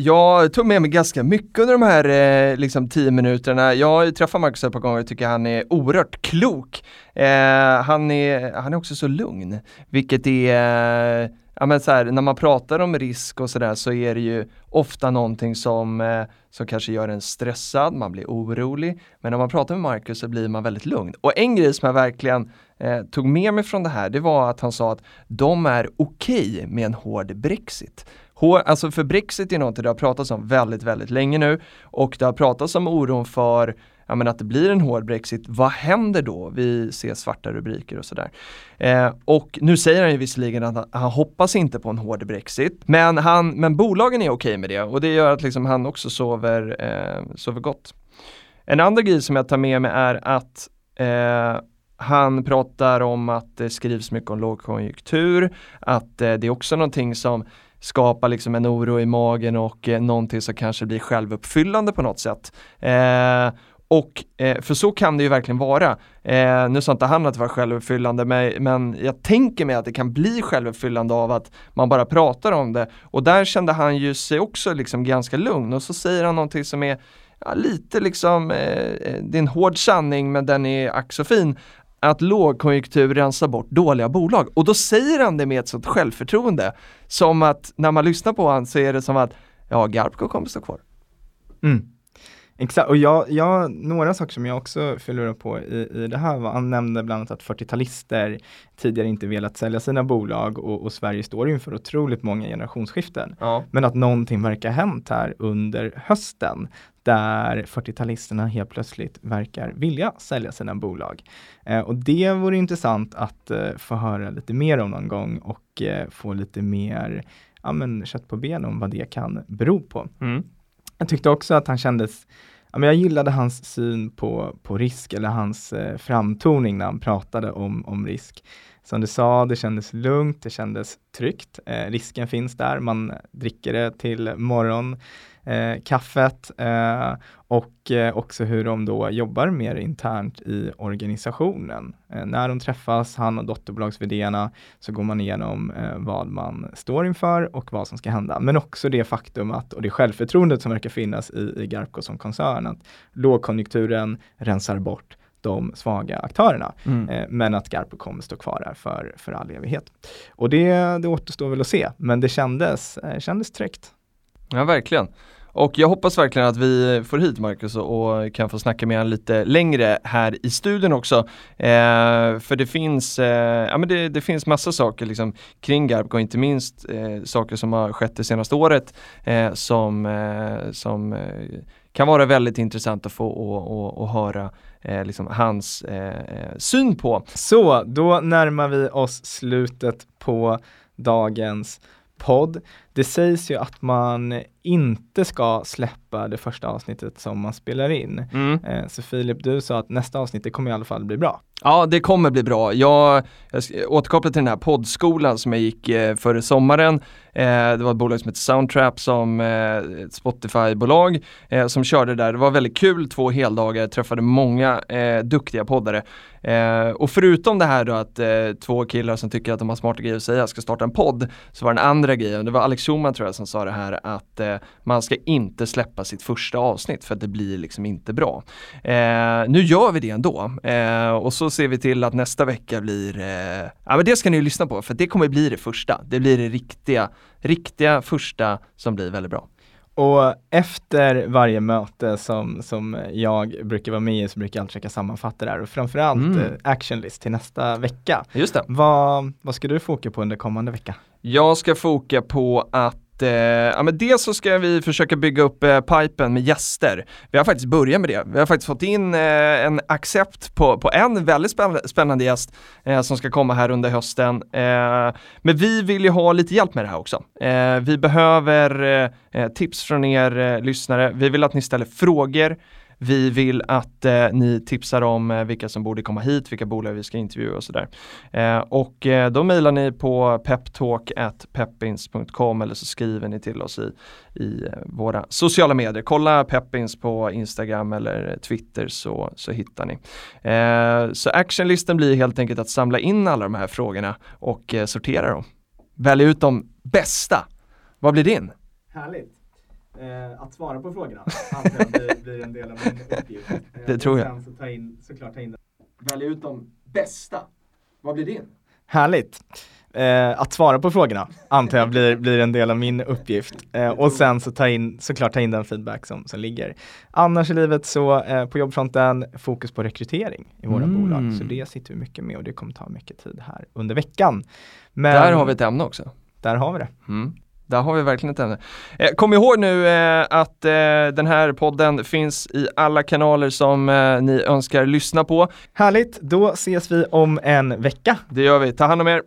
jag tog med mig ganska mycket under de här eh, liksom tio minuterna. Jag har ju träffat Marcus ett par gånger och tycker han är oerhört klok. Eh, han, är, han är också så lugn, vilket är ja, men så här, när man pratar om risk och sådär så är det ju ofta någonting som, eh, som kanske gör en stressad, man blir orolig. Men när man pratar med Marcus så blir man väldigt lugn. Och en grej som jag verkligen eh, tog med mig från det här, det var att han sa att de är okej okay med en hård Brexit. Alltså för Brexit är något det har pratats om väldigt, väldigt länge nu och det har pratats om oron för ja, men att det blir en hård Brexit, vad händer då? Vi ser svarta rubriker och sådär. Eh, och nu säger han ju visserligen att han, han, hoppas inte på en hård Brexit, men, han, men bolagen är okej med det och det gör att liksom han också sover, eh, sover gott. En andra grej som jag tar med mig är att eh, han pratar om att det skrivs mycket om lågkonjunktur, att eh, det är också någonting som skapa liksom en oro i magen och eh, någonting som kanske blir självuppfyllande på något sätt. Eh, och eh, för så kan det ju verkligen vara. Eh, nu sa inte han att det var självuppfyllande men, men jag tänker mig att det kan bli självuppfyllande av att man bara pratar om det. Och där kände han ju sig också liksom ganska lugn och så säger han någonting som är ja, lite liksom, eh, eh det är en hård sanning men den är ack så fin att lågkonjunktur rensar bort dåliga bolag. Och då säger han det med ett sånt självförtroende. Som att när man lyssnar på honom så är det som att ja, Garpco kommer stå kvar. Mm. Exakt, och jag, jag, några saker som jag också fyller på i, i det här var, han nämnde bland annat att 40-talister tidigare inte velat sälja sina bolag och, och Sverige står inför otroligt många generationsskiften. Ja. Men att någonting verkar ha hänt här under hösten där 40-talisterna helt plötsligt verkar vilja sälja sina bolag. Eh, och det vore intressant att eh, få höra lite mer om någon gång och eh, få lite mer ja, men, kött på ben om vad det kan bero på. Mm. Jag tyckte också att han kändes Ja, men jag gillade hans syn på, på risk eller hans eh, framtoning när han pratade om, om risk. Som du sa, det kändes lugnt, det kändes tryggt. Eh, risken finns där, man dricker det till morgon eh, kaffet eh, och eh, också hur de då jobbar mer internt i organisationen. Eh, när de träffas, han och dotterbolags så går man igenom eh, vad man står inför och vad som ska hända. Men också det faktum att, och det självförtroendet som verkar finnas i, i Garpco som koncern, att lågkonjunkturen rensar bort de svaga aktörerna. Mm. Eh, men att Garpo kommer stå kvar där för, för all evighet. Och det, det återstår väl att se, men det kändes, eh, kändes tryggt. Ja, verkligen. Och jag hoppas verkligen att vi får hit Marcus och kan få snacka med honom lite längre här i studion också. Eh, för det finns, eh, ja, men det, det, finns massa saker liksom, kring Garbco, inte minst eh, saker som har skett det senaste året eh, som, eh, som eh, kan vara väldigt intressant att få och, och, och höra eh, liksom hans eh, syn på. Så, då närmar vi oss slutet på dagens podd. Det sägs ju att man inte ska släppa det första avsnittet som man spelar in. Mm. Eh, så Filip, du sa att nästa avsnitt, det kommer i alla fall bli bra. Ja, det kommer bli bra. Jag, jag återkopplar till den här poddskolan som jag gick eh, före sommaren. Eh, det var ett bolag som heter Soundtrap som eh, ett Spotify-bolag eh, som körde där. Det var väldigt kul, två heldagar, träffade många eh, duktiga poddare. Eh, och förutom det här då att två killar som tycker att de har smarta grejer att säga ska starta en podd, så var den andra grejen, det var Alex Schumann tror jag som sa det här att eh, man ska inte släppa sitt första avsnitt för att det blir liksom inte bra. Eh, nu gör vi det ändå eh, och så ser vi till att nästa vecka blir, eh, ja men det ska ni ju lyssna på för det kommer bli det första. Det blir det riktiga, riktiga första som blir väldigt bra. Och efter varje möte som, som jag brukar vara med i så brukar jag alltid försöka sammanfatta det här och framförallt mm. Eh, actionlist till nästa vecka. Just det. Vad, vad ska du foka på under kommande vecka? Jag ska foka på att eh, ja men dels så ska vi försöka bygga upp eh, pipen med gäster. Vi har faktiskt börjat med det. Vi har faktiskt fått in eh, en accept på, på en väldigt spännande, spännande gäst eh, som ska komma här under hösten. Eh, men vi vill ju ha lite hjälp med det här också. Eh, vi behöver eh, eh tips från er eh, lyssnare. Vi vill att ni ställer frågor. Vi vill att eh, ni tipsar om eh, vilka som borde komma hit, vilka bolag vi ska intervjua och sådär. Eh, och eh, då mejlar ni på peptalk.peppins.com eller så skriver ni till oss i, i eh, våra sociala medier. Kolla Peppins på Instagram eller Twitter så, så hittar ni. Eh, så actionlisten blir helt enkelt att samla in alla de här frågorna och eh, sortera dem. Välj ut de bästa. Vad blir din? Härligt. Eh, att svara på frågorna antar jag blir, blir en del av min uppgift. Eh, Det tror och jag. Sen så ta in, såklart ta in Välja ut de bästa. Vad blir din? Härligt. Eh, att svara på frågorna antar jag blir, blir en del av min uppgift. Eh, och sen så ta in, såklart ta in den feedback som, som ligger. Annars i livet så eh, på jobbfronten fokus på rekrytering i våra Mm. bolag. Så det sitter vi mycket med och det kommer ta mycket tid här under veckan. Men Där har vi ett ämne också. där har vi det. Mm. Där har vi verkligen ett ämne. Eh, kom ihåg nu eh, att eh, den här podden finns i alla kanaler som ni önskar lyssna på. Härligt, då ses vi om en vecka. Det gör vi. Ta hand om er.